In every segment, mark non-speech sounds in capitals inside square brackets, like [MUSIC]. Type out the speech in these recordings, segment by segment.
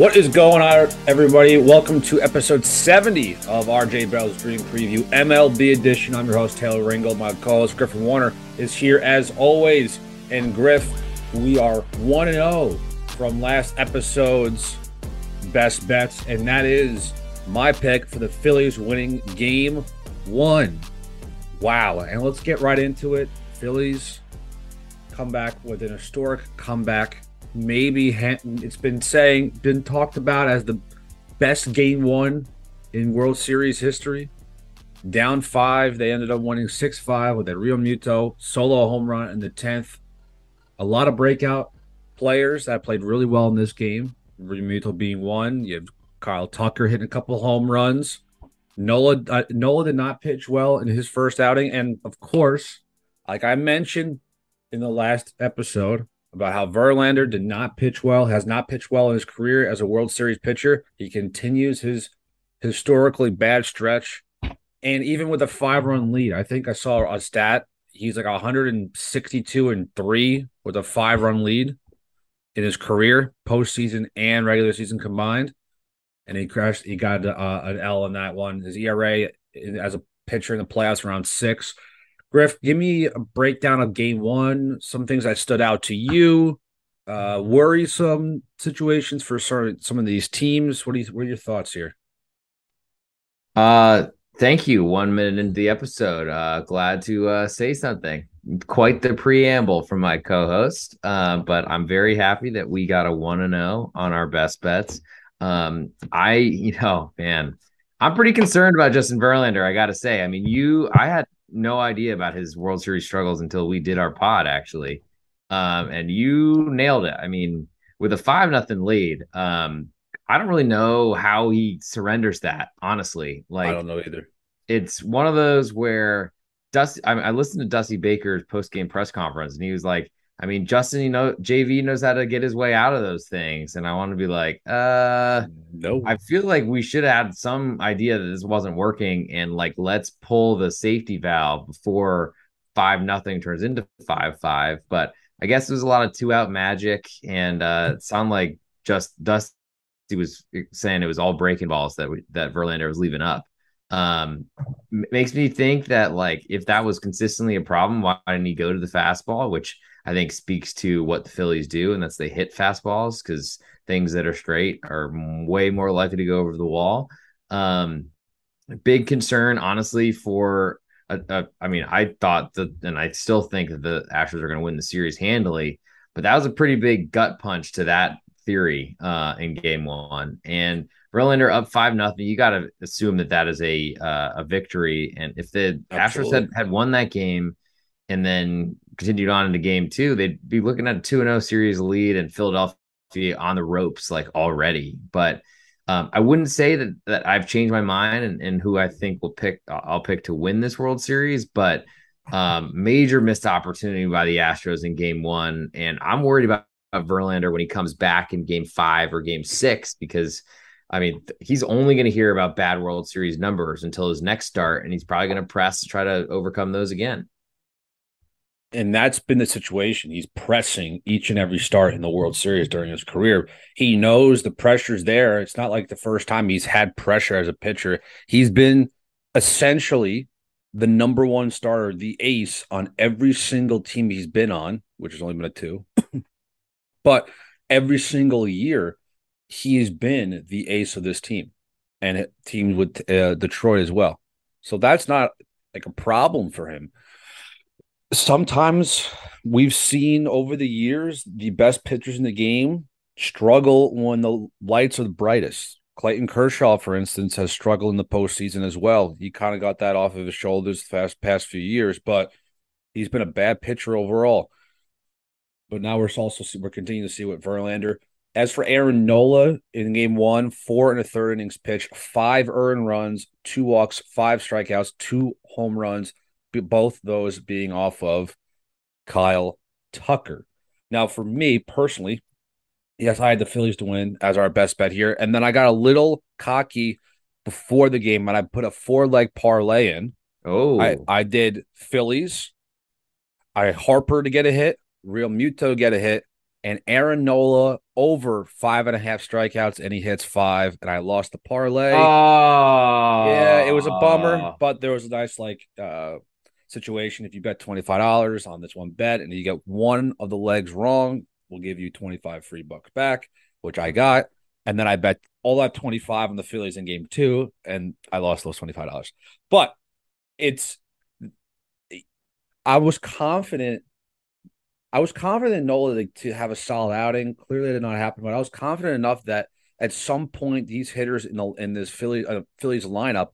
What is going on, everybody? Welcome to episode 70 of RJ Bell's Dream Preview MLB Edition. I'm your host, Taylor Ringold. My co host, Griffin Warner, is here as always. And Griff, we are 1 0 from last episode's best bets, and that is my pick for the Phillies winning game one. Wow. And let's get right into it. Phillies come back with an historic comeback maybe it's been saying been talked about as the best game one in World Series history. Down five, they ended up winning six five with a Realmuto solo home run in the tenth. A lot of breakout players that played really well in this game. Realmuto being one. You have Kyle Tucker hitting a couple home runs. Nola uh, Nola did not pitch well in his first outing, and of course, like I mentioned in the last episode, about how Verlander did not pitch well, has not pitched well in his career as a World Series pitcher. He continues his historically bad stretch. And even with a five run lead, I think I saw a stat. He's like 162 and three with a five run lead in his career, postseason and regular season combined. And he crashed, he got uh, an L in that one. His ERA as a pitcher in the playoffs around six. Griff, give me a breakdown of game one, some things that stood out to you, uh, worrisome situations for certain, some of these teams. What, you, what are your thoughts here? Uh, thank you. One minute into the episode. Uh, glad to uh, say something. Quite the preamble from my co-host, uh, but I'm very happy that we got a one and zero on our best bets. Um, I, [LAUGHS] you know, man, I'm pretty concerned about Justin Verlander. I got to say, I mean, you, I had no idea about his World Series struggles until we did our pod actually. Um, and you nailed it. I mean, with a five nothing lead, um, I don't really know how he surrenders that. Honestly, like I don't know either. It's one of those where Dusty. I, mean, I listened to Dusty Baker's post game press conference, and he was like, I mean, Justin, you know, JV knows how to get his way out of those things. And I want to be like, uh, no, I feel like we should have had some idea that this wasn't working and like, let's pull the safety valve before five nothing turns into five five. But I guess there's a lot of two out magic and uh, it sounded like just Dusty was saying it was all breaking balls that we, that Verlander was leaving up. Um, makes me think that like if that was consistently a problem, why didn't he go to the fastball? Which I think speaks to what the Phillies do, and that's they hit fastballs because things that are straight are way more likely to go over the wall. Um, big concern, honestly, for a, a, I mean, I thought that, and I still think that the Astros are going to win the series handily, but that was a pretty big gut punch to that theory uh, in Game One, and Verlander up five nothing. You got to assume that that is a uh, a victory, and if the Absolutely. Astros had had won that game and then continued on into game two, they'd be looking at a 2 0 series lead and Philadelphia on the ropes like already. But um, I wouldn't say that, that I've changed my mind and, and who I think will pick, I'll pick to win this World Series. But um, major missed opportunity by the Astros in game one. And I'm worried about, Verlander when he comes back in game five or game six because. I mean, he's only going to hear about bad World Series numbers until his next start, and he's probably going to press to try to overcome those again and that's been the situation. He's pressing each and every start in the World Series during his career. He knows the pressure's there. It's not like the first time he's had pressure as a pitcher. He's been essentially the number one starter, the ace on every single team he's been on, which has only been a two. [LAUGHS] but every single year, he's been the ace of this team and teams with uh, Detroit as well. So that's not like a problem for him sometimes we've seen over the years the best pitchers in the game struggle when the lights are the brightest. Clayton Kershaw, for instance, has struggled in the postseason as well. He kind of got that off of his shoulders the past, past few years, but he's been a bad pitcher overall. But now we're also we're continuing to see what Verlander. As for Aaron Nola in game one, four and a third innings pitch, five earned runs, two walks, five strikeouts, two home runs both those being off of Kyle Tucker. Now, for me personally, yes, I had the Phillies to win as our best bet here. And then I got a little cocky before the game and I put a four leg parlay in. Oh, I, I did Phillies. I Harper to get a hit, Realmuto get a hit, and Aaron Nola over five and a half strikeouts, and he hits five, and I lost the parlay. Oh, yeah, it was a bummer, but there was a nice like uh situation. If you bet twenty five dollars on this one bet, and you get one of the legs wrong, we'll give you twenty five free bucks back, which I got. And then I bet all that 25 on the Phillies in game two, and I lost those $25. But it's I was confident. I was confident in Nola to have a solid outing. Clearly, it did not happen, but I was confident enough that at some point these hitters in the in this Philly uh, Phillies lineup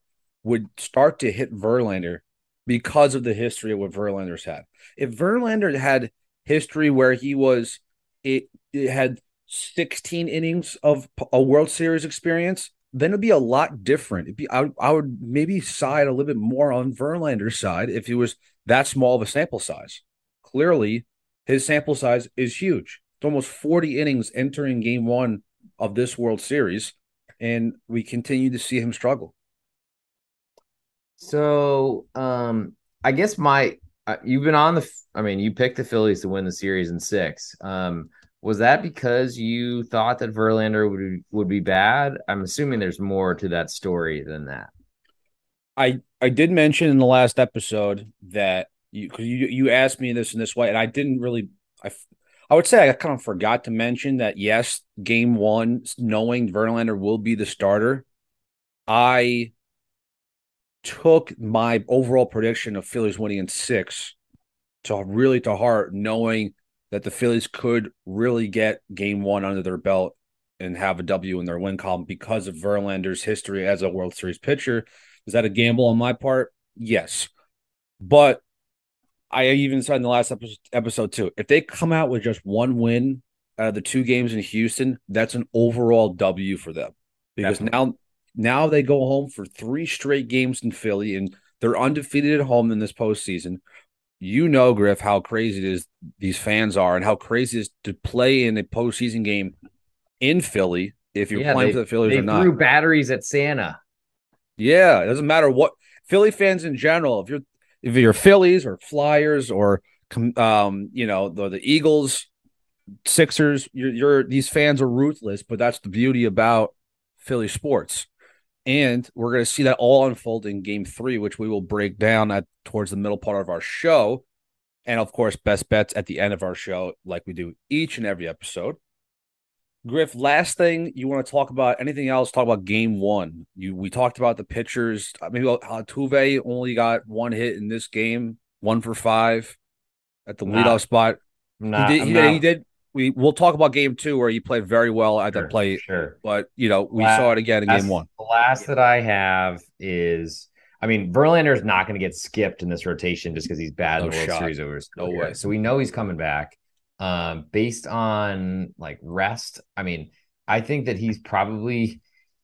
would start to hit Verlander because of the history of what Verlander's had. If Verlander had history where he was it, it had 16 innings of a World Series experience, then it'd be a lot different. It'd be I, I would maybe side a little bit more on Verlander's side if he was that small of a sample size. Clearly, his sample size is huge. It's almost 40 innings entering game one of this World Series, and we continue to see him struggle. So, um, I guess my uh, you've been on the. I mean, you picked the Phillies to win the series in six. Um, was that because you thought that Verlander would would be bad? I'm assuming there's more to that story than that. I I did mention in the last episode that you you you asked me this in this way, and I didn't really I I would say I kind of forgot to mention that yes, game one, knowing Verlander will be the starter, I took my overall prediction of Phillies winning in six to really to heart, knowing that the Phillies could really get game one under their belt and have a W in their win column because of Verlander's history as a World Series pitcher. Is that a gamble on my part? Yes. But I even said in the last episode, episode too, if they come out with just one win out of the two games in Houston, that's an overall W for them. Because Definitely. now now they go home for three straight games in Philly and they're undefeated at home in this postseason. You know, Griff, how crazy it is these fans are and how crazy it is to play in a postseason game in Philly if you're yeah, playing they, for the Phillies they or not. threw batteries at Santa. Yeah, it doesn't matter what Philly fans in general. If you're if you're Phillies or Flyers or um, you know the the Eagles, Sixers, you're, you're these fans are ruthless, but that's the beauty about Philly sports. And we're going to see that all unfold in game three, which we will break down at towards the middle part of our show. And of course, best bets at the end of our show, like we do each and every episode. Griff, last thing you want to talk about? Anything else? Talk about game one. You we talked about the pitchers. Maybe uh, Tuve only got one hit in this game, one for five at the nah, leadoff spot. Nah, he did. He did, he did. We we'll talk about game two where he played very well at sure, that play. Sure, but you know we last, saw it again in game one. The last that I have is. I mean, Verlander is not going to get skipped in this rotation just because he's bad no in the World shot. Series over. No way. So we know he's coming back um, based on like rest. I mean, I think that he's probably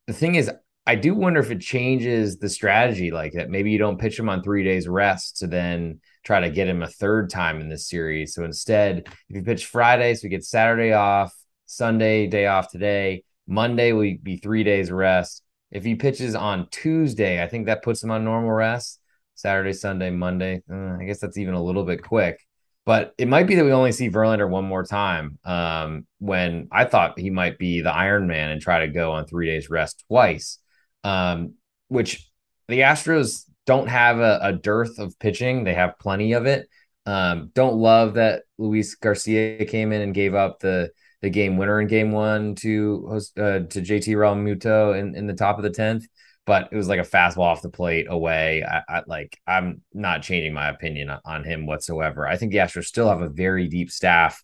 the thing is, I do wonder if it changes the strategy like that. Maybe you don't pitch him on three days rest to then try to get him a third time in this series. So instead, if you pitch Friday, so we get Saturday off, Sunday day off today, Monday will be three days rest. If he pitches on Tuesday, I think that puts him on normal rest. Saturday, Sunday, Monday. Uh, I guess that's even a little bit quick. But it might be that we only see Verlander one more time. Um, when I thought he might be the Iron Man and try to go on three days rest twice, um, which the Astros don't have a, a, dearth of pitching; they have plenty of it. Um, don't love that Luis Garcia came in and gave up the the game winner in game one to uh, to JT Realmuto in, in the top of the tenth but it was like a fastball off the plate away. I, I, like I'm not changing my opinion on him whatsoever. I think the Astros still have a very deep staff,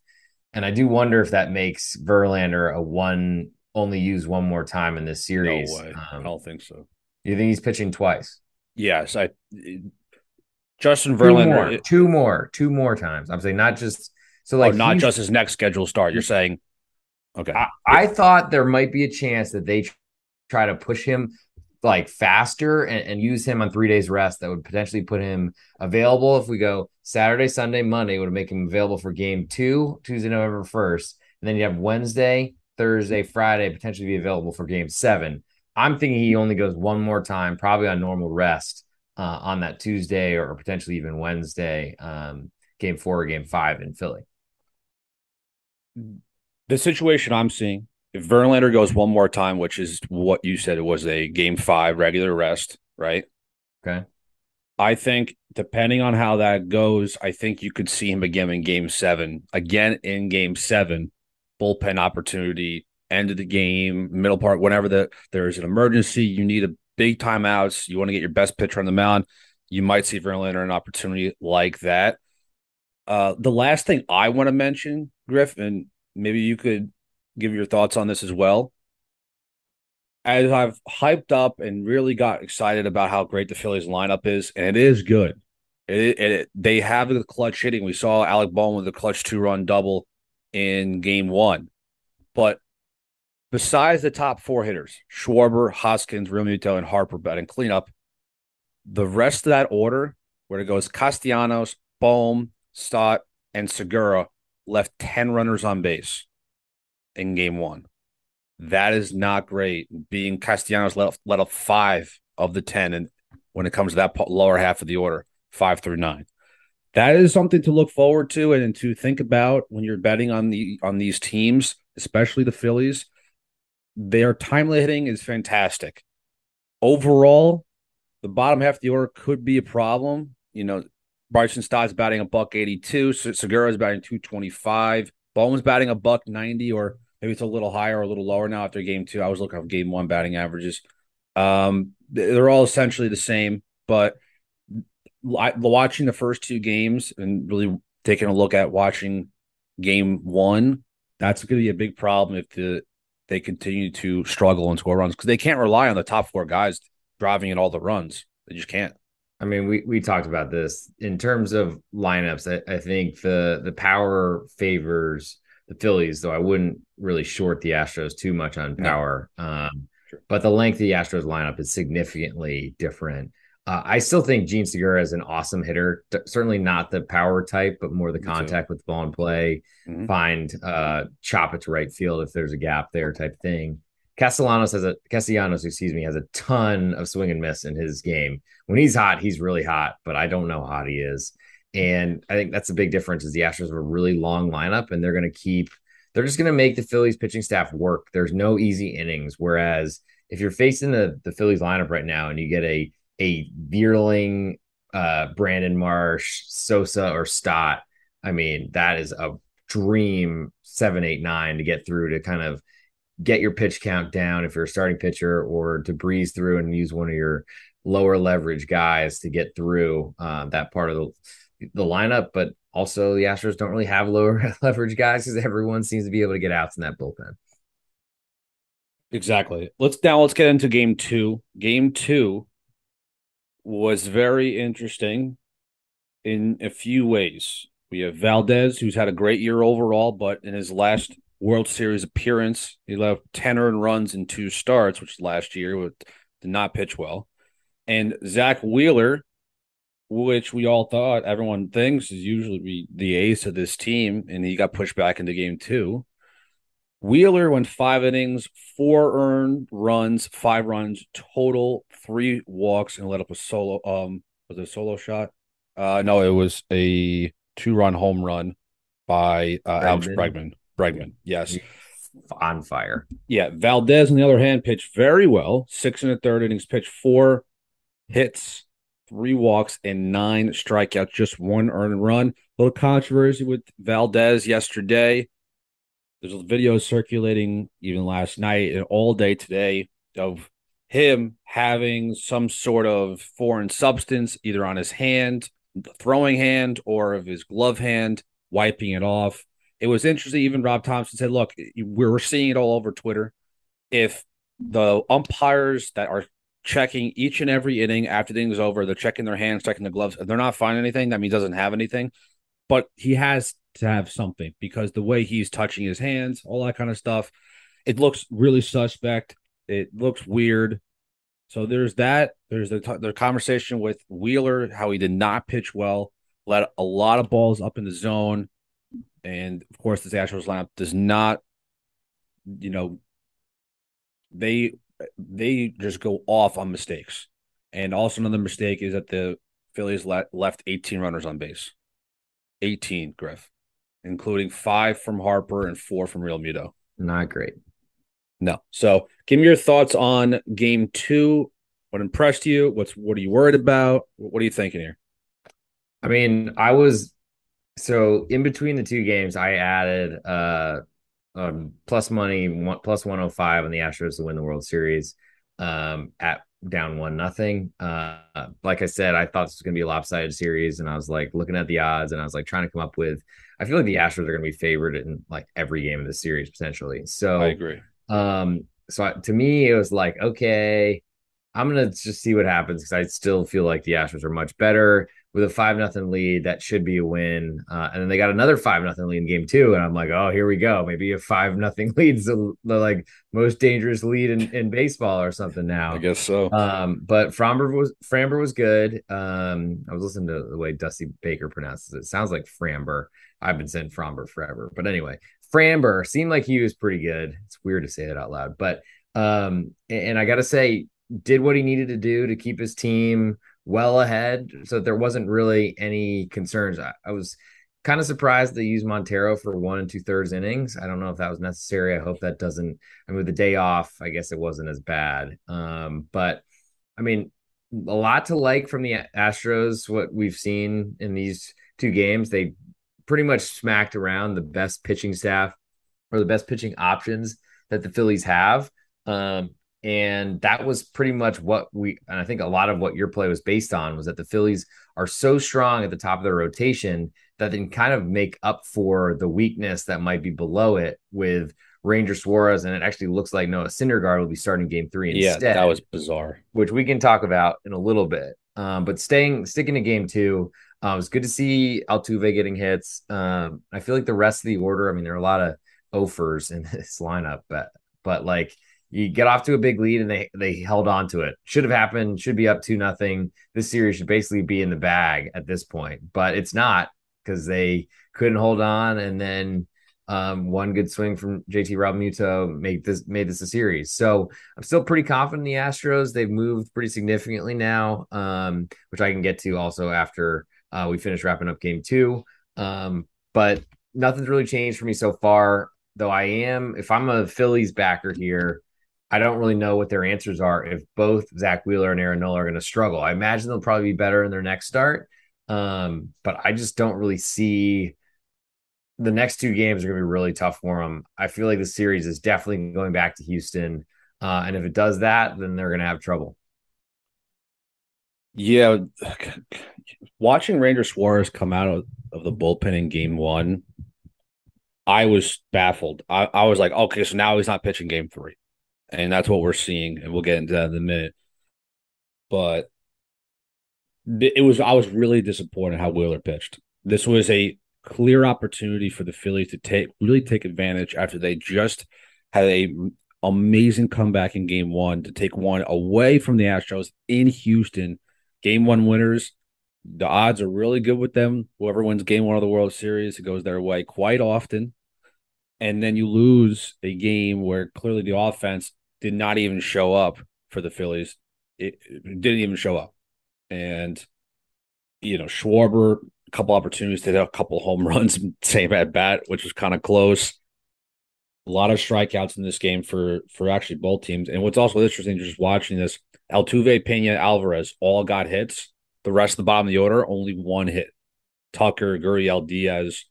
and I do wonder if that makes Verlander a one only use one more time in this series. No way. Um, I don't think so. You think he's pitching twice? Yes, I. Justin Verlander, two more, two more, two more times. I'm saying not just so like oh, not just his next scheduled start. You're saying, okay. I, I thought there might be a chance that they try to push him like faster and, and, use him on three days rest that would potentially put him available if we go Saturday, Sunday, Monday would make him available for game two, Tuesday, November 1st. And then you have Wednesday, Thursday, Friday, potentially be available for game seven. I'm thinking he only goes one more time, probably on normal rest uh, on that Tuesday or potentially even Wednesday, um, game four or game five in Philly. The situation I'm seeing, if Verlander goes one more time, which is what you said, it was a game five regular rest, right? Okay. I think depending on how that goes, I think you could see him again in game seven. Again in game seven, bullpen opportunity, end of the game, middle part, whenever the, there's an emergency, you need a big timeouts, you want to get your best pitcher on the mound, you might see Verlander an opportunity like that. Uh, the last thing I want to mention, Griff, and maybe you could give your thoughts on this as well. As I've hyped up and really got excited about how great the Phillies lineup is, and it is good. It, it, they have the clutch hitting. We saw Alec Bohm with a clutch two run double in game one. But besides the top four hitters, Schwarber, Hoskins, Realmuto, and Harper batting cleanup, the rest of that order, where it goes Castellanos, Bohm, Stott, and Segura, left 10 runners on base in game one. That is not great. Being Castellanos let, let up five of the 10 and when it comes to that lower half of the order, five through nine. That is something to look forward to and to think about when you're betting on the on these teams, especially the Phillies. Their timely hitting is fantastic. Overall, the bottom half of the order could be a problem. You know, Bryson Stott's batting a buck 82. Segura's batting 225. Bohm's batting a buck 90, or maybe it's a little higher or a little lower now after game two. I was looking at game one batting averages. Um, they're all essentially the same, but watching the first two games and really taking a look at watching game one, that's going to be a big problem if the they continue to struggle and score runs because they can't rely on the top four guys driving in all the runs. They just can't. I mean, we we talked about this in terms of lineups. I, I think the the power favors the Phillies, though I wouldn't really short the Astros too much on power. No. Um, sure. But the length of the Astros lineup is significantly different. Uh, I still think Jean Segura is an awesome hitter. Certainly not the power type, but more the contact with the ball and play. Mm-hmm. Find uh, chop it to right field if there's a gap there, type thing. Castellanos has a Castellanos, excuse me, has a ton of swing and miss in his game. When he's hot, he's really hot, but I don't know how hot he is. And I think that's a big difference is the Astros have a really long lineup and they're going to keep they're just going to make the Phillies pitching staff work. There's no easy innings. Whereas if you're facing the the Phillies lineup right now and you get a a Vierling, uh, Brandon Marsh, Sosa, or Stott, I mean, that is a dream seven, eight, nine to get through to kind of get your pitch count down if you're a starting pitcher or to breeze through and use one of your lower leverage guys to get through uh, that part of the, the lineup. But also, the Astros don't really have lower [LAUGHS] leverage guys because everyone seems to be able to get outs in that bullpen. Exactly. Let's now let's get into game two. Game two was very interesting in a few ways. We have Valdez, who's had a great year overall, but in his last World Series appearance. He left 10 earned runs in two starts, which last year did not pitch well. And Zack Wheeler, which we all thought everyone thinks is usually the ace of this team, and he got pushed back into game two. Wheeler went five innings, four earned runs, five runs total, three walks, and let up a solo. Um, was it a solo shot? Uh, no, it was a two-run home run by uh, Alex Bregman. Bregman. Yes. On fire. Yeah. Valdez, on the other hand, pitched very well. Six and a third innings, pitched four hits, three walks, and nine strikeouts, just one earned run. A little controversy with Valdez yesterday. There's a video circulating even last night and all day today of him having some sort of foreign substance either on his hand, the throwing hand, or of his glove hand, wiping it off it was interesting. Even Rob Thomson said, "Look, we're seeing it all over Twitter. If the umpires that are checking each and every inning after the over, they're checking their hands, checking the gloves. If they're not finding anything, that means doesn't have anything. But he has to have something because the way he's touching his hands, all that kind of stuff, it looks really suspect. It looks weird. So there's that. There's the, the conversation with Wheeler, how he did not pitch well, let a lot of balls up in the zone and of course, this Astros lineup does not, you know, they they just go off on mistakes. And also another mistake is that the Phillies le- left 18 runners on base. 18, Griff. including five from Harper and four from Realmuto. Not great. No. So give me your thoughts on game two. What impressed you? What's what are you worried about? What are you thinking here? I mean, I was so in between the two games, I added uh um plus money one, plus 105 on the Astros to win the World Series um at down one nothing. Uh like I said, I thought this was gonna be a lopsided series, and I was like looking at the odds and I was like trying to come up with I feel like the Astros are gonna be favored in like every game of the series potentially. So I agree. Um so to me it was like, okay, I'm gonna just see what happens because I still feel like the Astros are much better with a five nothing lead. That should be a win. Uh, and then they got another five nothing lead in game two, and I'm like, oh, here we go. Maybe a five nothing [LAUGHS] lead is the, the like most dangerous lead in, in baseball or something now. I guess so. Um, but Framber was Framber was good. Um, I was listening to the way Dusty Baker pronounces it. it sounds like Framber. I've been saying Framber forever, but anyway, Framber seemed like he was pretty good. It's weird to say that out loud, but um, and, and I got to say, did what he needed to do to keep his team well ahead. So there wasn't really any concerns. I, I was kind of surprised they used Montero for one and two thirds innings. I don't know if that was necessary. I hope that doesn't. I mean, with the day off, I guess it wasn't as bad. Um, but I mean, a lot to like from the Astros. What we've seen in these two games, they pretty much smacked around the best pitching staff or the best pitching options that the Phillies have. Um, and that was pretty much what we, and I think a lot of what your play was based on was that the Phillies are so strong at the top of their rotation that they can kind of make up for the weakness that might be below it with Ranger Suarez. And it actually looks like Noah Syndergaard will be starting game three instead. Yeah, that was bizarre. Which we can talk about in a little bit. Um, but staying, sticking to game two, uh, it was good to see Altuve getting hits. Um, I feel like the rest of the order, I mean, there are a lot of offers in [LAUGHS] this lineup, but, but like, you get off to a big lead and they they held on to it. Should have happened, should be up to nothing. This series should basically be in the bag at this point, but it's not because they couldn't hold on and then um, one good swing from JT Realmuto made this made this a series. So I'm still pretty confident in the Astros. They've moved pretty significantly now, um, which I can get to also after uh, we finish wrapping up game two. Um, but nothing's really changed for me so far. Though I am, if I'm a Phillies backer here, I don't really know what their answers are if both Zack Wheeler and Aaron Nola are going to struggle. I imagine they'll probably be better in their next start. Um, but I just don't really see the next two games are going to be really tough for them. I feel like the series is definitely going back to Houston. Uh, and if it does that, then they're going to have trouble. Yeah. Watching Ranger Suarez come out of, the bullpen in game one, I was baffled. I, I was like, okay, so now he's not pitching game three and that's what we're seeing, and we'll get into that in a minute. But it was I was really disappointed how Wheeler pitched. This was a clear opportunity for the Phillies to take really take advantage after they just had a amazing comeback in game one to take one away from the Astros in Houston. Game one winners. The odds are really good with them. Whoever wins game one of the World Series, it goes their way quite often. And then you lose a game where clearly the offense did not even show up for the Phillies. It, it didn't even show up. And, you know, Schwarber, a couple opportunities to hit a couple home [LAUGHS] runs, same at bat, which was kind of close. A lot of strikeouts in this game for for actually both teams. And what's also interesting, just watching this, Altuve, Pena, Alvarez all got hits. The rest of the bottom of the order, only one hit. Tucker, Gurriel, Diaz,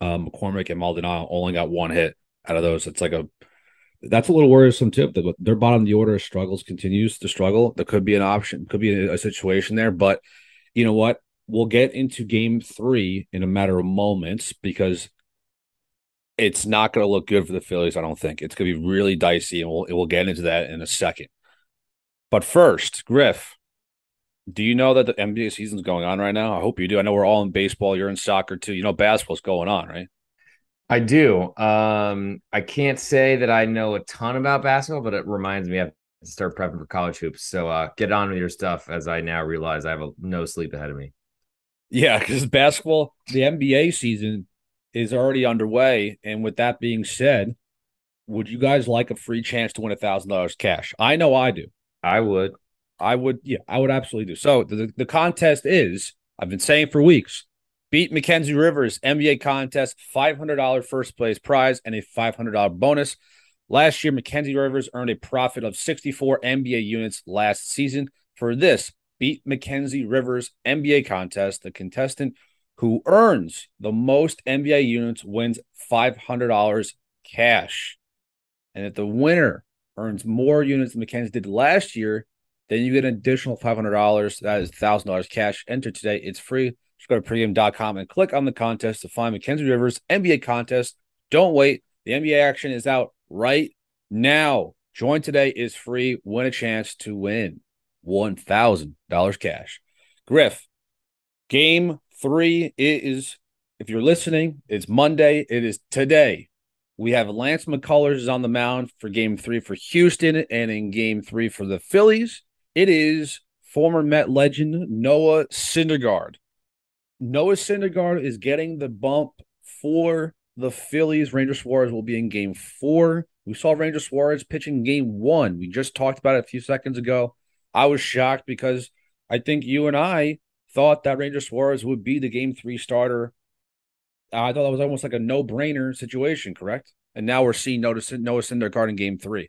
um, McCormick, and Maldonado only got one hit out of those. It's like a that's a little worrisome too. That their bottom of the order struggles continues to struggle. There could be an option, could be a, a situation there. But you know what? We'll get into game three in a matter of moments because it's not going to look good for the Phillies. I don't think it's going to be really dicey, and we'll we'll get into that in a second. But first, Griff, do you know that the NBA season's going on right now? I hope you do. I know we're all in baseball. You're in soccer too. You know basketball's going on, right? I do. Um, I can't say that I know a ton about basketball, but it reminds me I have to start prepping for college hoops. So uh, get on with your stuff as I now realize I have a, no sleep ahead of me. Yeah, because basketball, the NBA season is already underway. And with that being said, would you guys like a free chance to win a thousand dollars cash? I know I do. I would. I would. Yeah, I would absolutely do. So the the contest is. I've been saying for weeks Beat Mackenzie Rivers NBA contest, $500 first place prize, and a $500 bonus. Last year, Mackenzie Rivers earned a profit of 64 NBA units last season. For this, Beat Mackenzie Rivers NBA contest, the contestant who earns the most NBA units wins $500 cash. And if the winner earns more units than Mackenzie did last year, then you get an additional $500. That is $1,000 cash. Enter today. It's free. Just go to pregame.com and click on the contest to find Mackenzie Rivers NBA contest. Don't wait. The NBA action is out right now. Join today is free. Win a chance to win $1,000 cash. Griff, game three is, if you're listening, it's Monday. It is today. We have Lance McCullers on the mound for game three for Houston and in game three for the Phillies. It is former Met legend Noah Syndergaard. Noah Syndergaard is getting the bump for the Phillies. Ranger Suarez will be in game four. We saw Ranger Suarez pitching game one. We just talked about it a few seconds ago. I was shocked because I think you and I thought that Ranger Suarez would be the game three starter. I thought that was almost like a no brainer situation, correct? And now we're seeing Noah Syndergaard in game three.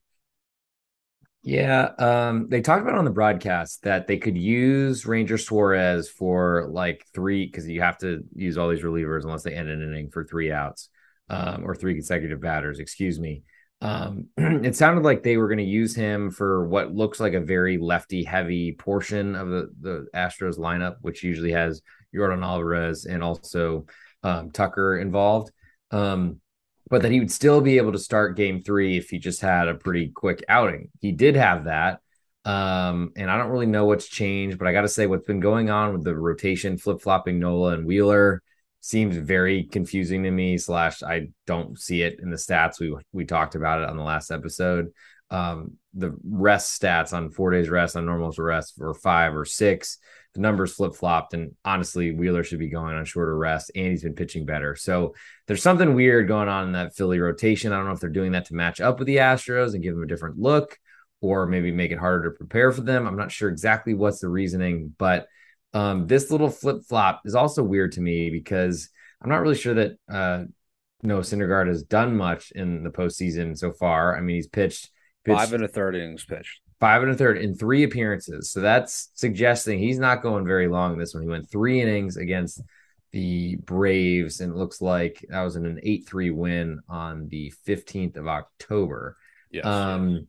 Yeah, um, they talked about on the broadcast that they could use Ranger Suarez for like three because you have to use all these relievers unless they end an inning for three outs um, or three consecutive batters. Excuse me. Um, [CLEARS THROAT] it sounded like they were going to use him for what looks like a very lefty heavy portion of the, the Astros lineup, which usually has Yordan Alvarez and also um, Tucker involved. Um, but that he would still be able to start game three if he just had a pretty quick outing. He did have that. Um, and I don't really know what's changed, but I got to say, what's been going on with the rotation, flip flopping Nola and Wheeler seems very confusing to me. Slash, I don't see it in the stats. We we talked about it on the last episode. Um, the rest stats on four days rest on normal rest for five or six the numbers flip flopped. And honestly, Wheeler should be going on shorter rest, and he's been pitching better. So there's something weird going on in that Philly rotation. I don't know if they're doing that to match up with the Astros and give them a different look, or maybe make it harder to prepare for them. I'm not sure exactly what's the reasoning, but um, this little flip flop is also weird to me because I'm not really sure that uh, Noah Syndergaard has done much in the postseason so far. I mean, he's pitched, pitched five and a third innings pitched five and a third in three appearances. So that's suggesting he's not going very long in this one. He went three innings against the Braves, and it looks like that was in an 8 3 win on the 15th of October. Yes. Um,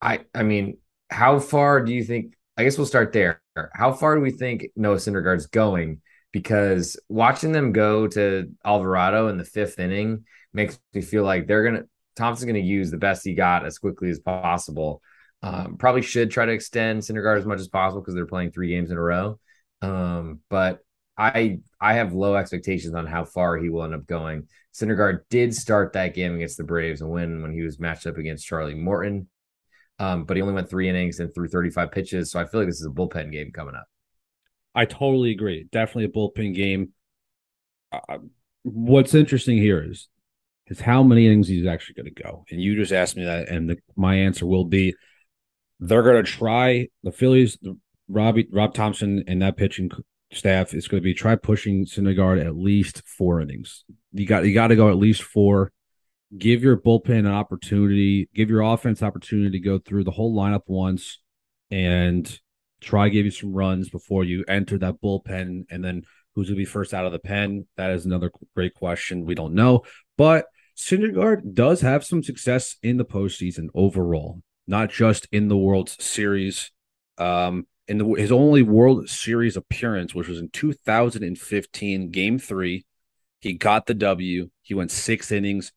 I, I mean, how far do you think? I guess we'll start there. How far do we think Noah Syndergaard's going? Because watching them go to Alvarado in the fifth inning makes me feel like they're gonna Thomson's gonna use the best he got as quickly as possible. Um, probably should try to extend Syndergaard as much as possible because they're playing three games in a row. Um, but I I have low expectations on how far he will end up going. Syndergaard did start that game against the Braves and win when he was matched up against Charlie Morton. Um, but he only went three innings and threw 35 pitches. So I feel like this is a bullpen game coming up. I totally agree. Definitely a bullpen game. Uh, what's interesting here is is how many innings he's actually going to go. And you just asked me that, and the, my answer will be they're going to try the Phillies, Robbie Rob Thomson and that pitching staff is going to be try pushing Syndergaard at least four innings. You got you got to go at least four. Give your bullpen an opportunity. Give your offense opportunity to go through the whole lineup once, and try give you some runs before you enter that bullpen. And then who's going to be first out of the pen? That is another great question. We don't know, but Syndergaard does have some success in the postseason overall not just in the World Series. Um, in the, his only World Series appearance, which was in 2015, Game Three, he got the W. He went six innings,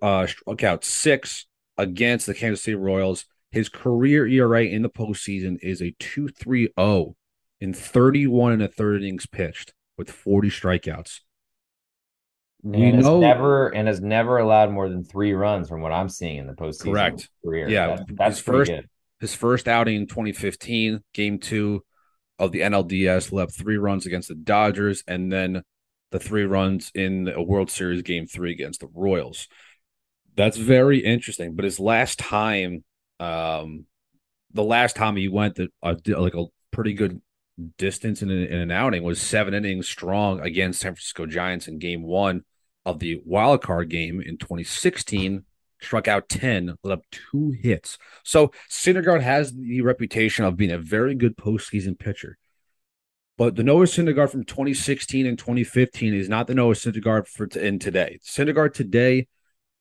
uh, struck out six against the Kansas City Royals. His career ERA in the postseason is a 2.30 in 31 and a third innings pitched with 40 strikeouts we and know never and has never allowed more than three runs from what I'm seeing in the postseason correct career. Yeah, that, that's his first good. his first outing in 2015, game two of the NLDS, left three runs against the Dodgers, and then the three runs in a World Series game three against the Royals. That's very interesting. But his last time, um, the last time he went, that uh, like a pretty good distance in an, in an outing was seven innings strong against San Francisco Giants in game one of the wild card game in 2016 struck out 10, let up two hits. So Syndergaard has the reputation of being a very good postseason pitcher. But the Noah Syndergaard from 2016 and 2015 is not the Noah Syndergaard for t- in today. Syndergaard today,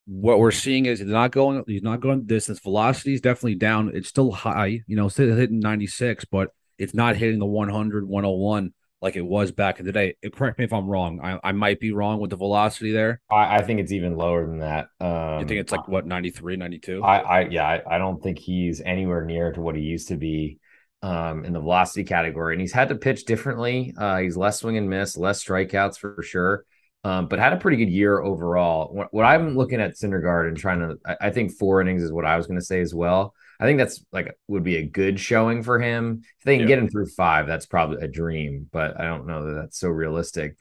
what we're seeing is he's not going, he's not going distance. Velocity is definitely down. It's still high, you know, still hitting 96, but it's not hitting the 100, 101 like it was back in the day. Correct me if I'm wrong. I, I might be wrong with the velocity there. I, I think it's even lower than that. Um, you think it's like what 93, 92? I, I yeah, I, I, don't think he's anywhere near to what he used to be um, in the velocity category. And he's had to pitch differently. Uh, he's less swing and miss, less strikeouts for sure. Um, but had a pretty good year overall. What, what I'm looking at Syndergaard and trying to, I, I think four innings is what I was going to say as well. I think that's like would be a good showing for him. If they can yeah. get him through five, that's probably a dream, but I don't know that that's so realistic.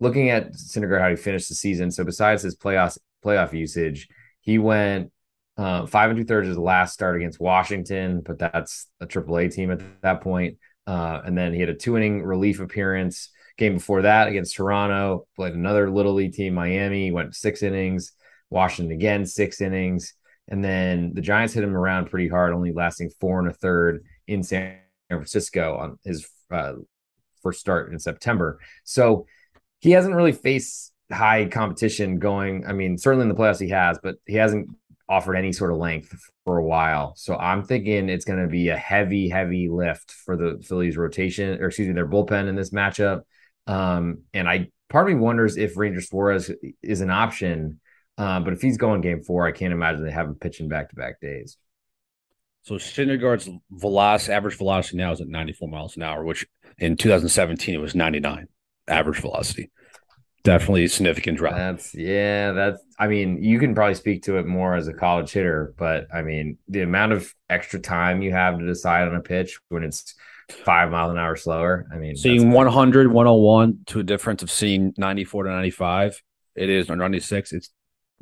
Looking at Syndergaard, how he finished the season. So besides his playoff playoff usage, he went uh, five and two thirds his last start against Washington, but that's a triple A team at that point. Uh, and then he had a two inning relief appearance game before that against Toronto, played another little league team, Miami, went six innings, Washington again, six innings. And then the Giants hit him around pretty hard, only lasting four and a third in San Francisco on his uh, first start in September. So he hasn't really faced high competition going. I mean, certainly in the playoffs he has, but he hasn't offered any sort of length for a while. So I'm thinking it's going to be a heavy, heavy lift for the Phillies rotation, or excuse me, their bullpen in this matchup. Um, and I part of me wonders if Ranger Suarez is an option uh, but if he's going game four, I can't imagine they have him pitching back to back days. So Syndergaard's velocity, average velocity now is at 94 miles an hour, which in 2017 it was 99 average velocity. Definitely a significant drop. That's yeah. That's I mean, you can probably speak to it more as a college hitter, but I mean, the amount of extra time you have to decide on a pitch when it's five miles an hour slower. I mean, seeing 100, 101 to a difference of seeing 94 to 95, it is on 96. It's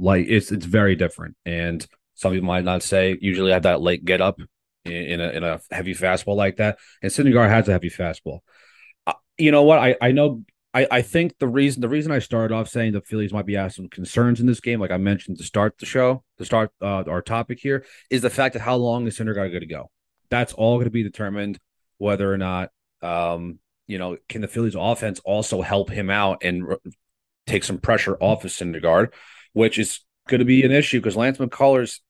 like it's it's very different. And some people might not say usually I have that late get up in, in a in a heavy fastball like that. And Syndergaard has a heavy fastball. Uh, you know what? I I know. I, I think the reason the reason I started off saying the Phillies might be having some concerns in this game, like I mentioned to start the show, to start uh, our topic here, is the fact that how long is Syndergaard going to go? That's all going to be determined whether or not um, you know can the Phillies offense also help him out and take some pressure off of Syndergaard which is going to be an issue because Lance McCullers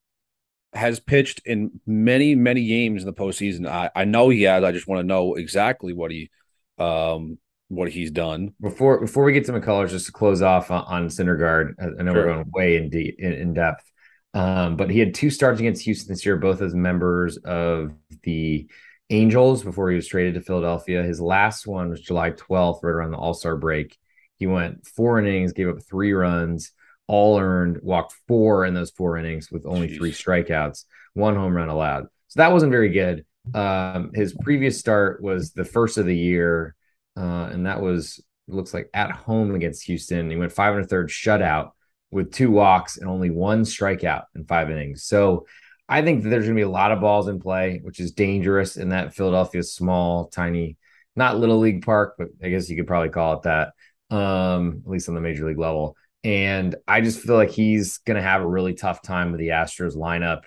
has pitched in many, many games in the postseason. I, I know he has. I just want to know exactly what he um what he's done. Before before we get to McCullers, just to close off on, on Syndergaard, I know sure. we're going way in deep in, in depth. Um, but he had two starts against Houston this year, both as members of the Angels before he was traded to Philadelphia. His last one was July 12th, right around the All Star break. He went four innings, gave up three runs, all earned, walked four in those four innings with only Jeez. three strikeouts, one home run allowed. So that wasn't very good. Um, his previous start was the first of the year, uh, and that was looks like at home against Houston. He went five and a third shutout with two walks and only one strikeout in five innings. So I think that there's going to be a lot of balls in play, which is dangerous in that Philadelphia small, tiny, not little league park, but I guess you could probably call it that, um, at least on the major league level. And I just feel like he's going to have a really tough time with the Astros lineup.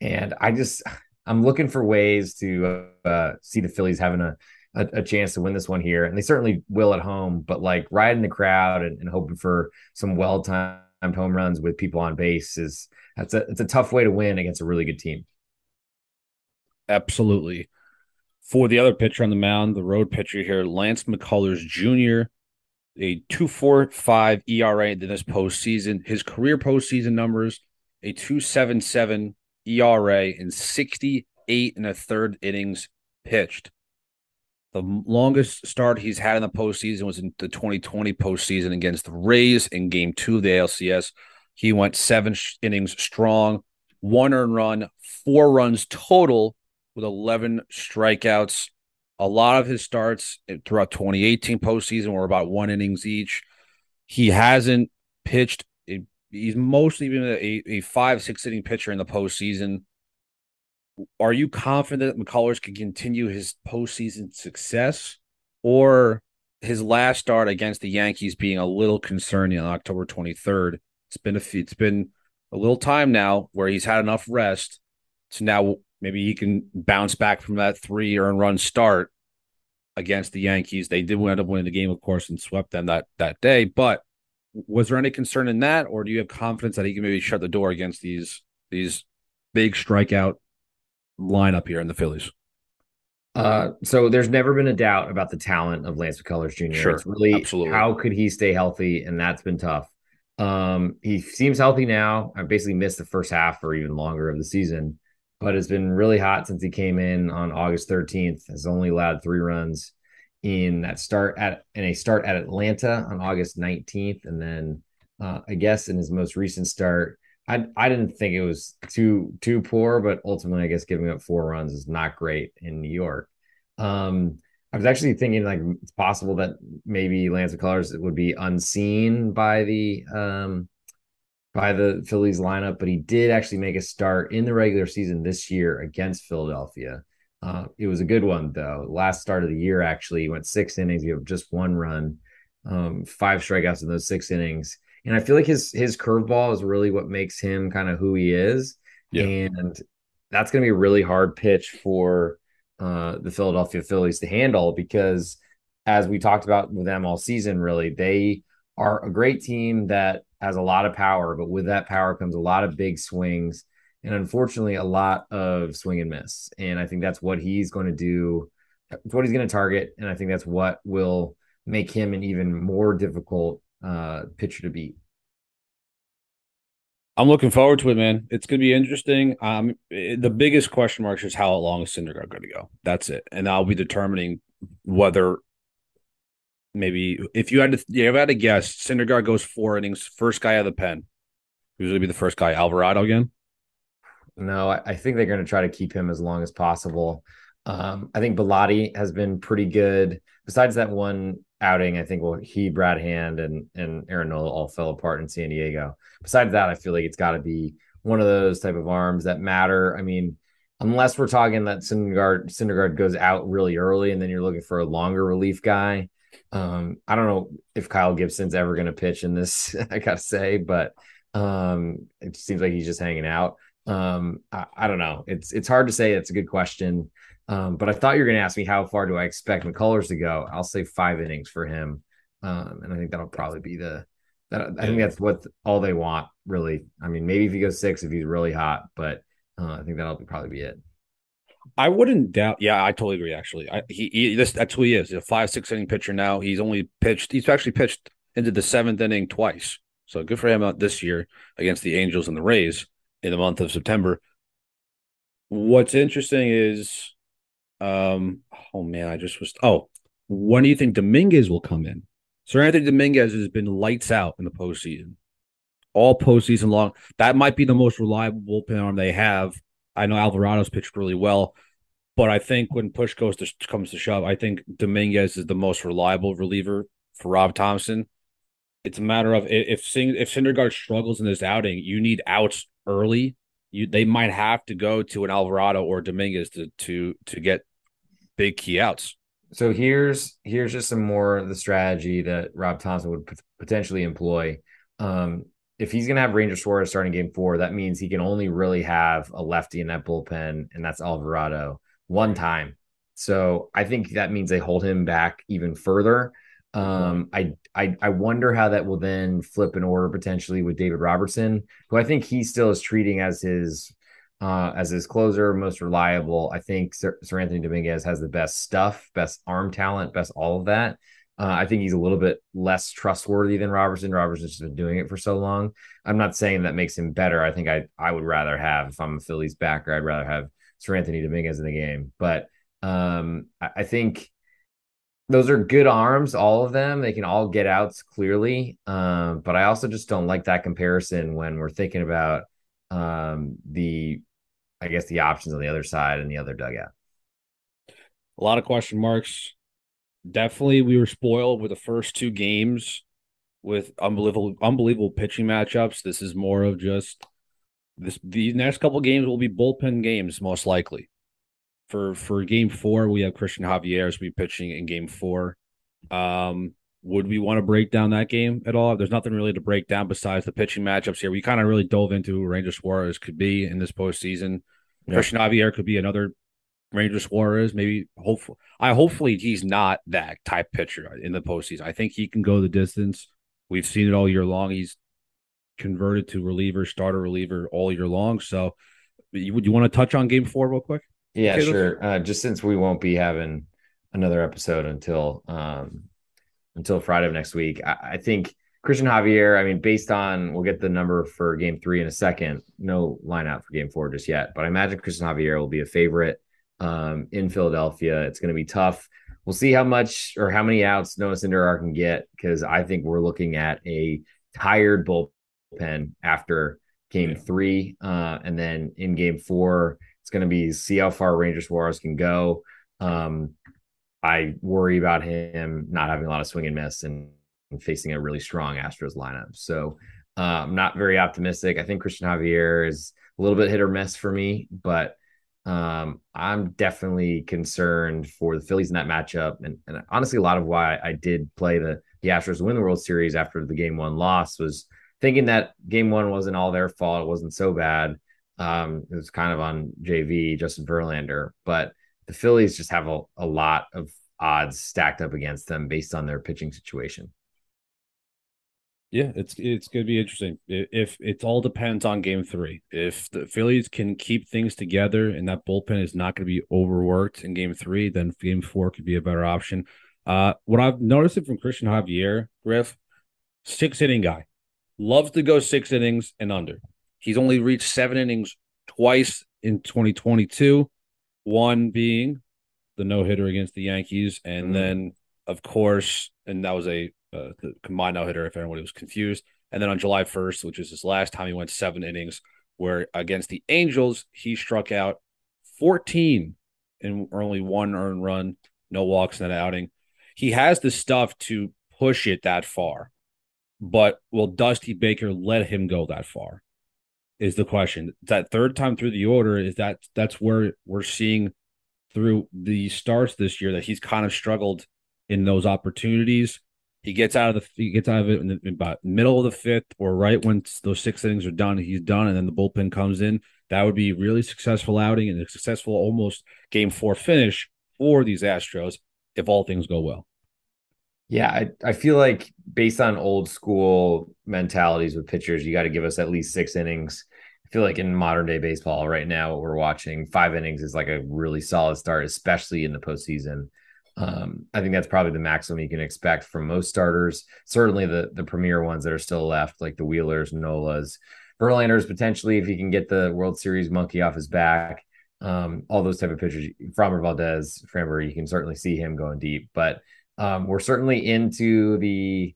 And I just, I'm looking for ways to uh, see the Phillies having a, a, a, chance to win this one here. And they certainly will at home, but like riding the crowd and, and hoping for some well timed home runs with people on base is that's a, it's a tough way to win against a really good team. Absolutely. For the other pitcher on the mound, the road pitcher here, Lance McCullers Jr a 2.45 ERA in this postseason. His career postseason numbers a 2.77 ERA in 68 and a third innings pitched. The longest start he's had in the postseason was in the 2020 postseason against the Rays in game two of the ALCS. He went seven innings strong, one earned run, four runs total with 11 strikeouts a lot of his starts throughout 2018 postseason were about one innings each. He hasn't pitched. He's mostly been a, a five, six inning pitcher in the postseason. are you confident that McCullers can continue his postseason success, or his last start against the Yankees being a little concerning on October 23rd? It's been a it's been a little time now where he's had enough rest, to now maybe he can bounce back from that three earned run start against the Yankees. They did end up winning the game, of course, and swept them that that day. But was there any concern in that, or do you have confidence that he can maybe shut the door against these these big strikeout lineup here in the Phillies? Uh, so there's never been a doubt about the talent of Lance McCullers Jr. Sure, it's really absolutely. how could he stay healthy, and that's been tough. Um, he seems healthy now. I basically missed the first half or even longer of the season, but it's been really hot since he came in on August 13th. Has only allowed three runs in that start at in a start at Atlanta on August 19th, and then uh, I guess in his most recent start, I I didn't think it was too too poor, but ultimately I guess giving up four runs is not great in New York. Um, I was actually thinking like it's possible that maybe Lance McCullers would be unseen by the um by the Phillies lineup, but he did actually make a start in the regular season this year against Philadelphia. Uh, it was a good one though. Last start of the year, actually, he went six innings. He had just one run, um, five strikeouts in those six innings. And I feel like his his curveball is really what makes him kind of who he is. Yeah. And that's going to be a really hard pitch for uh, the Philadelphia Phillies to handle because, as we talked about with them all season, really they are a great team that has a lot of power, but with that power comes a lot of big swings and unfortunately a lot of swing and miss. And I think that's what he's going to do. What he's going to target, and I think that's what will make him an even more difficult uh, pitcher to beat. I'm looking forward to it, man. It's going to be interesting. Um, the biggest question mark is how long is Syndergaard going to go? That's it, and I'll be determining whether maybe if you had to, if I had to guess, Syndergaard goes four innings, first guy out of the pen. Who's to be the first guy? Alvarado again? No, I, I think they're to try to keep him as long as possible. Um, I think Bellatti has been pretty good. Besides that one outing, I think well, he, Brad Hand, and and Aaron Nola all fell apart in San Diego. Besides that, I feel like it's got to be one of those type of arms that matter. I mean, unless we're talking that Syndergaard Syndergaard goes out really early, and then you're looking for a longer relief guy. Um, I don't know if Kyle Gibson's ever going to pitch in this. [LAUGHS] I gotta say, but um, it seems like he's just hanging out. Um, I, I, don't know. It's it's hard to say. It's a good question. Um, but I thought you were going to ask me how far do I expect McCullers to go? I'll say five innings for him, um, and I think that'll probably be the. That, I think that's what all they want, really. I mean, maybe if he goes six, if he's really hot, but uh, I think that'll probably be it. I wouldn't doubt. Yeah, I totally agree. Actually, I, he, he this that's who he is. He's a five six inning pitcher now. He's only pitched. He's actually pitched into the seventh inning twice. So good for him out this year against the Angels and the Rays in the month of September. What's interesting is, um, oh man, I just was. Oh, when do you think Dominguez will come in? Seranthony Dominguez has been lights out in the postseason, all postseason long. That might be the most reliable bullpen arm they have. I know Alvarado's pitched really well, but I think when push goes to comes to shove, I think Dominguez is the most reliable reliever for Rob Thomson. It's a matter of if Sing, if Syndergaard struggles in this outing, you need outs early, you they might have to go to an Alvarado or Dominguez to to to get big key outs. So here's here's just some more of the strategy that Rob Thomson would potentially employ. Um, if he's going to have Ranger Suarez starting game four, that means he can only really have a lefty in that bullpen, and that's Alvarado one time. So I think that means they hold him back even further. Um, I, I I wonder how that will then flip in order potentially with David Robertson, who I think he still is treating as his uh, as his closer, most reliable. I think Sir, Anthony Dominguez has the best stuff, best arm talent, best all of that. Uh, I think he's a little bit less trustworthy than Robertson. Robertson's just been doing it for so long. I'm not saying that makes him better. I think I I would rather have if I'm a Phillies backer, I'd rather have Seranthony Dominguez in the game. But um, I, I think those are good arms, all of them. They can all get outs clearly. Um, but I also just don't like that comparison when we're thinking about um, the, I guess, the options on the other side and the other dugout. A lot of question marks. Definitely, we were spoiled with the first two games with unbelievable, unbelievable pitching matchups. This is more of just this the next couple games will be bullpen games most likely. For for game four, we have Christian Javier as we pitching in game four. Um, would we want to break down that game at all? There's nothing really to break down besides the pitching matchups here. We kind of really dove into who Ranger Suarez could be in this postseason. Yeah. Christian Javier could be another Ranger Suarez. Maybe hopefully, I hopefully he's not that type pitcher in the postseason. I think he can go the distance. We've seen it all year long. He's converted to reliever, starter reliever all year long. So, would you want to touch on Game Four real quick? Yeah, okay, sure. Uh, just since we won't be having another episode until um, until Friday of next week, I, I think Christian Javier. I mean, based on we'll get the number for Game Three in a second. No lineup for Game Four just yet, but I imagine Christian Javier will be a favorite um, in Philadelphia. It's going to be tough. We'll see how much or how many outs Noah Syndergaard can get because I think we're looking at a tired bullpen after game yeah. three. Uh, and then in game four, it's going to be see how far Ranger Suarez can go. Um, I worry about him not having a lot of swing and miss and, and facing a really strong Astros lineup. So uh, I'm not very optimistic. I think Christian Javier is a little bit hit or miss for me, but um, I'm definitely concerned for the Phillies in that matchup. And, and honestly, a lot of why I did play the, the Astros win the World Series after the game one loss was thinking that game one wasn't all their fault. It wasn't so bad. Um, it was kind of on JV, Justin Verlander, but the Phillies just have a, a lot of odds stacked up against them based on their pitching situation. Yeah, it's it's going to be interesting. If it all depends on Game Three, if the Phillies can keep things together and that bullpen is not going to be overworked in Game Three, then Game Four could be a better option. Uh, what I've noticed it from Christian Javier, Griff, six inning guy loves to go six innings and under. He's only reached seven innings twice in 2022, one being the no hitter against the Yankees, and mm-hmm. then of course, and that was a uh, combined no hitter if anybody was confused. And then on July 1st, which is his last time, he went seven innings, where against the Angels he struck out 14 and only one earned run, no walks in that outing. He has the stuff to push it that far. But will Dusty Baker let him go that far? Is the question. That third time through the order is that that's where we're seeing through the starts this year that he's kind of struggled in those opportunities. He gets out of the he gets out of it in, the, in about middle of the fifth or right when those six innings are done. He's done, and then the bullpen comes in. That would be really successful outing and a successful almost game four finish for these Astros if all things go well. Yeah, I, I feel like based on old school mentalities with pitchers, you got to give us at least six innings. I feel like in modern day baseball right now, what we're watching, five innings is like a really solid start, especially in the postseason. Um, I think that's probably the maximum you can expect from most starters. Certainly the the premier ones that are still left, like the Wheelers, Nolas, Verlanders, potentially if you can get the World Series monkey off his back. Um, all those type of pitchers, Framber Valdez, Framber, you can certainly see him going deep, but um, we're certainly into the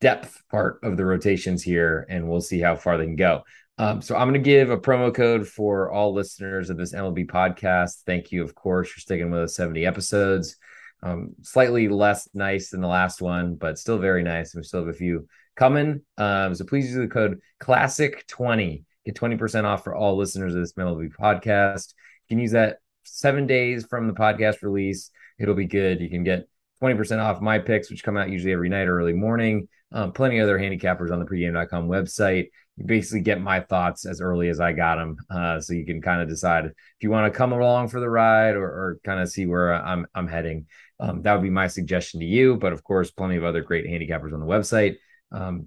depth part of the rotations here, and we'll see how far they can go. Um, so I'm going to give a promo code for all listeners of this MLB podcast. Thank you, of course, for sticking with us 70 episodes. Um, slightly less nice than the last one, but still very nice. We still have a few coming. Um, so please use the code Classic20. Get 20% off for all listeners of this MLB podcast. You can use that seven days from the podcast release. It'll be good. You can get 20% off my picks, which come out usually every night or early morning. Um, plenty of other handicappers on the pregame.com website. You basically get my thoughts as early as I got them. Uh, so you can kind of decide if you want to come along for the ride or, or kind of see where I'm, I'm heading. Um, that would be my suggestion to you. But of course, plenty of other great handicappers on the website. Um,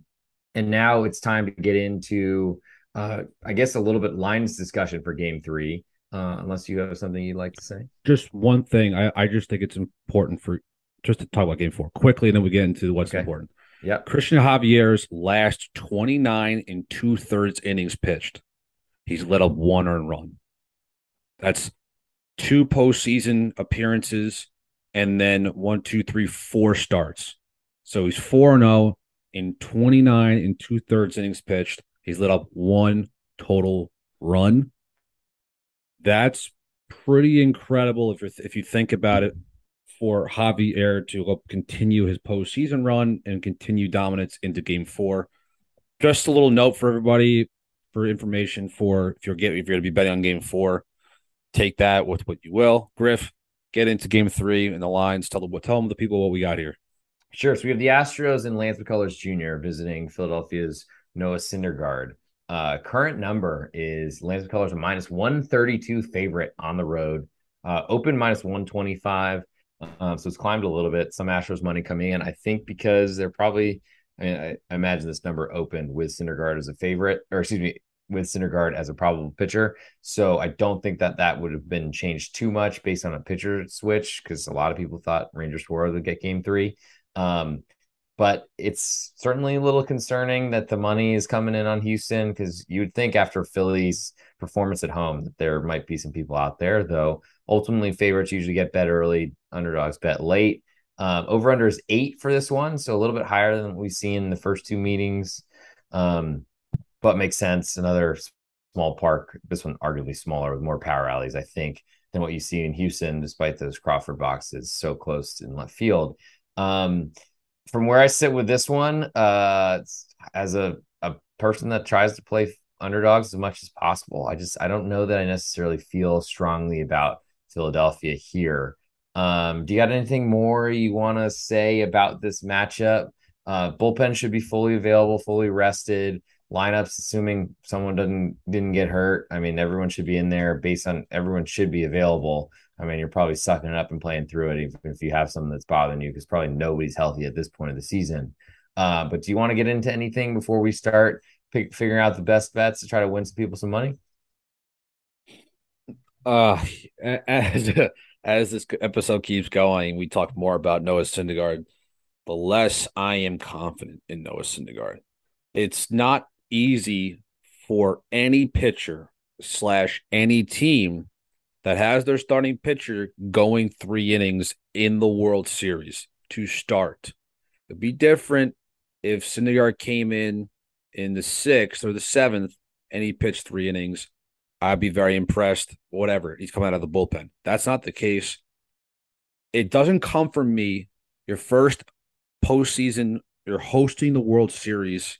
and now it's time to get into, uh, I guess, a little bit lines discussion for game three. Uh, unless you have something you'd like to say. Just one thing. I, I just think it's important for just to talk about game four quickly, and then we get into what's okay. important. Yeah. Christian Javier's last 29 and two thirds innings pitched. He's let up one earned run. That's two postseason appearances and then one, two, three, four starts. So he's 4 0 in 29 and two thirds innings pitched. He's let up one total run. That's pretty incredible if you if you think about it for Javier to continue his postseason run and continue dominance into game four. Just a little note for everybody for information for if you're getting if you're to be betting on game four. Take that with what you will. Griff, get into game three and the lines. Tell them tell them the people what we got here. Sure. So we have the Astros and Lance McCullers Jr. visiting Philadelphia's Noah Syndergaard. Uh, current number is Lance McCullers a minus 132 favorite on the road. Uh, open minus 125. Uh, so it's climbed a little bit. Some Astros money coming in. I think because they're probably, I mean, I, I imagine this number opened with Syndergaard as a favorite, or excuse me, with Syndergaard as a probable pitcher. So I don't think that that would have been changed too much based on a pitcher switch because a lot of people thought Rangers Suarez would get game three. Um, but it's certainly a little concerning that the money is coming in on Houston because you'd think after Philly's performance at home that there might be some people out there, though ultimately favorites usually get bet early, underdogs bet late. Um, over under is eight for this one, so a little bit higher than we've seen in the first two meetings, um, but makes sense. Another small park, this one arguably smaller with more power alleys, I think, than what you see in Houston, despite those Crawford boxes so close in left field. Um, from where I sit with this one, uh, as a, a person that tries to play underdogs as much as possible, I just I don't know that I necessarily feel strongly about Philadelphia here. Um, do you got anything more you want to say about this matchup? Uh, bullpen should be fully available, fully rested. Lineups, assuming someone doesn't didn't get hurt. I mean, everyone should be in there based on everyone should be available. I mean, you're probably sucking it up and playing through it, even if you have something that's bothering you, because probably nobody's healthy at this point of the season. Uh, but do you want to get into anything before we start pick, figuring out the best bets to try to win some people some money? Uh, [LAUGHS] as as this episode keeps going, we talk more about Noah Syndergaard. The less I am confident in Noah Syndergaard. It's not easy for any pitcher slash any team that has their starting pitcher going three innings in the World Series to start. It'd be different if Syndergaard came in in the sixth or the seventh and he pitched three innings. I'd be very impressed. Whatever. He's coming out of the bullpen. That's not the case. It doesn't come from me. Your first postseason, you're hosting the World Series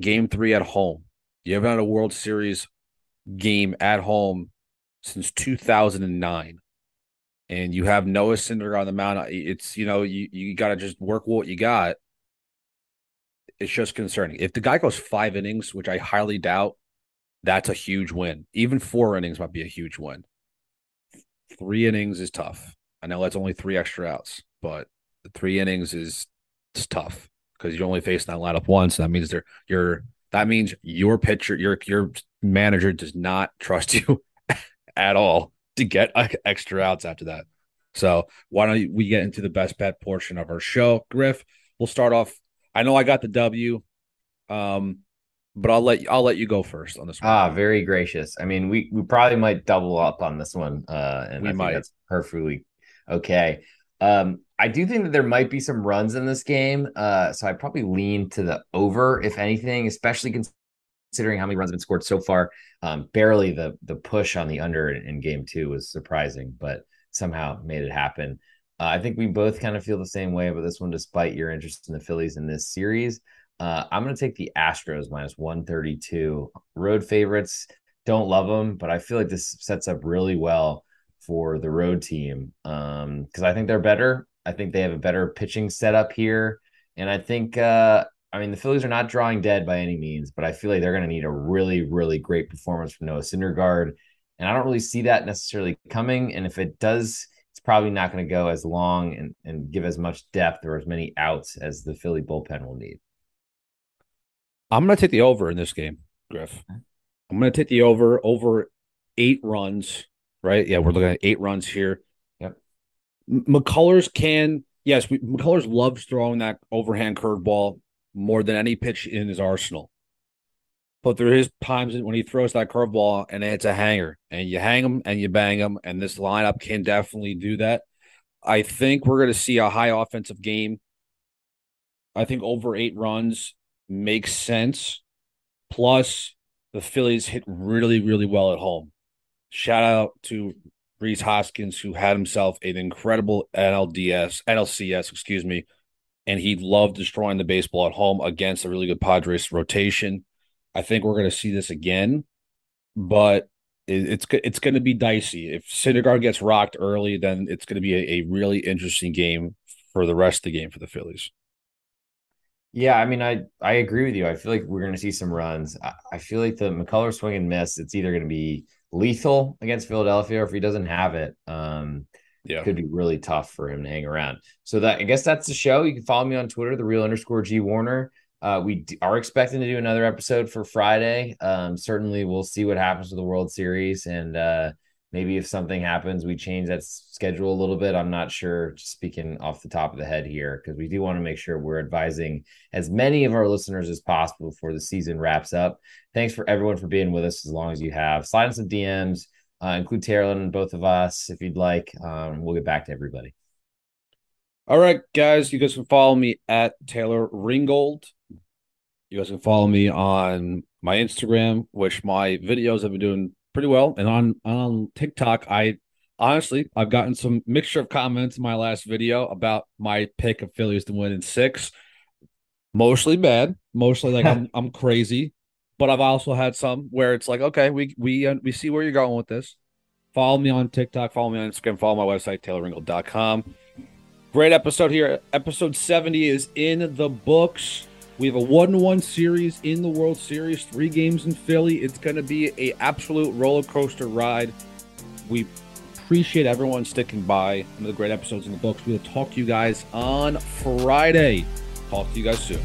game three at home. You haven't had a World Series game at home since 2009 and you have Noah Syndergaard on the mound, it's you know you you got to just work what you got. It's just concerning. If the guy goes five innings, which I highly doubt, that's a huge win. Even four innings might be a huge win. Three innings is tough. I know that's only three extra outs, but three innings is it's tough because you're only facing that lineup once. That means they're you're that means your pitcher, your your manager does not trust [LAUGHS] you at all to get extra outs after that. So why don't we get into the best bet portion of our show, Griff? We'll start off. I know I got the W, um, but I'll let I'll let you go first on this one. Ah, very gracious. I mean, we we probably might double up on this one, uh, and we I might. that's perfectly okay. Um, I do think that there might be some runs in this game, uh, so I probably lean to the over, if anything, especially considering how many runs have been scored so far. Um, barely the the push on the under in, in, game two was surprising, but somehow made it happen. Uh, I think we both kind of feel the same way about this one, despite your interest in the Phillies in this series. Uh, I'm going to take the Astros minus 132. Road favorites don't love them, but I feel like this sets up really well for the road team because um, I think they're better. I think they have a better pitching setup here. And I think uh, I mean, the Phillies are not drawing dead by any means, but I feel like they're going to need a really, really great performance from Noah Syndergaard. And I don't really see that necessarily coming. And if it does, it's probably not going to go as long and, and give as much depth or as many outs as the Philly bullpen will need. I'm going to take the over in this game, Griff. I'm going to take the over, over eight runs, right? Yeah, we're looking at eight runs here. Yep. McCullers can, yes, we, McCullers loves throwing that overhand curveball more than any pitch in his arsenal. But there is times when he throws that curveball and it's a hanger, and you hang him and you bang him, and this lineup can definitely do that. I think we're going to see a high offensive game. I think over eight runs makes sense. Plus, the Phillies hit really, really well at home. Shout out to Rhys Hoskins, who had himself an incredible NLDS, NLCS, excuse me, and he loved destroying the baseball at home against a really good Padres rotation. I think we're going to see this again, but it, it's it's going to be dicey. If Syndergaard gets rocked early, then it's going to be a, a really interesting game for the rest of the game for the Phillies. Yeah, I mean, I I agree with you. I feel like we're going to see some runs. I, I feel like the McCullers swing and miss. It's either going to be lethal against Philadelphia, or if he doesn't have it, um, yeah, could be really tough for him to hang around. So that I guess that's the show. You can follow me on Twitter, the real underscore G Warner. Uh, we d- are expecting to do another episode for Friday. Um, certainly, we'll see what happens with the World Series, and uh, maybe if something happens, we change that schedule a little bit. I'm not sure. Just speaking off the top of the head here, because we do want to make sure we're advising as many of our listeners as possible before the season wraps up. Thanks for everyone for being with us as long as you have. Slide in some DMs, uh, include Taylor and both of us if you'd like. Um, we'll get back to everybody. All right, guys, you guys can follow me at Taylor Ringold. You guys can follow me on my Instagram, which my videos have been doing pretty well. And on on TikTok, I honestly I've gotten some mixture of comments in my last video about my pick of Phillies to win in six. Mostly bad, mostly like I'm [LAUGHS] I'm crazy, but I've also had some where it's like, okay, we we uh, we see where you're going with this. Follow me on TikTok, follow me on Instagram, follow my website, taylorringold.com. Great episode here. Episode 70 is in the books. We have a one-one series in the World Series, three games in Philly. It's going to be a absolute roller coaster ride. We appreciate everyone sticking by. The great episodes in the books. We'll talk to you guys on Friday. Talk to you guys soon.